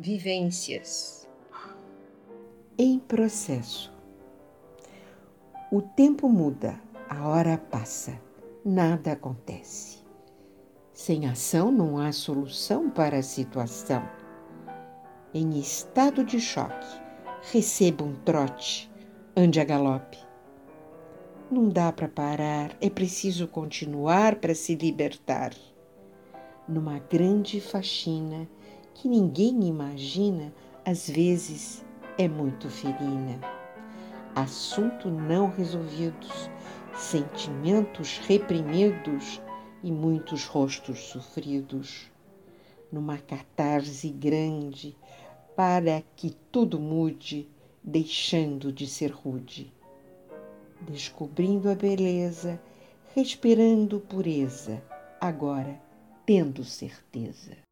Vivências em processo. O tempo muda, a hora passa, nada acontece. Sem ação não há solução para a situação. Em estado de choque, receba um trote, ande a galope. Não dá para parar, é preciso continuar para se libertar. Numa grande faxina que ninguém imagina, às vezes é muito ferina. Assunto não resolvidos, sentimentos reprimidos e muitos rostos sofridos. Numa catarse grande, para que tudo mude, deixando de ser rude descobrindo a beleza, respirando pureza, agora tendo certeza.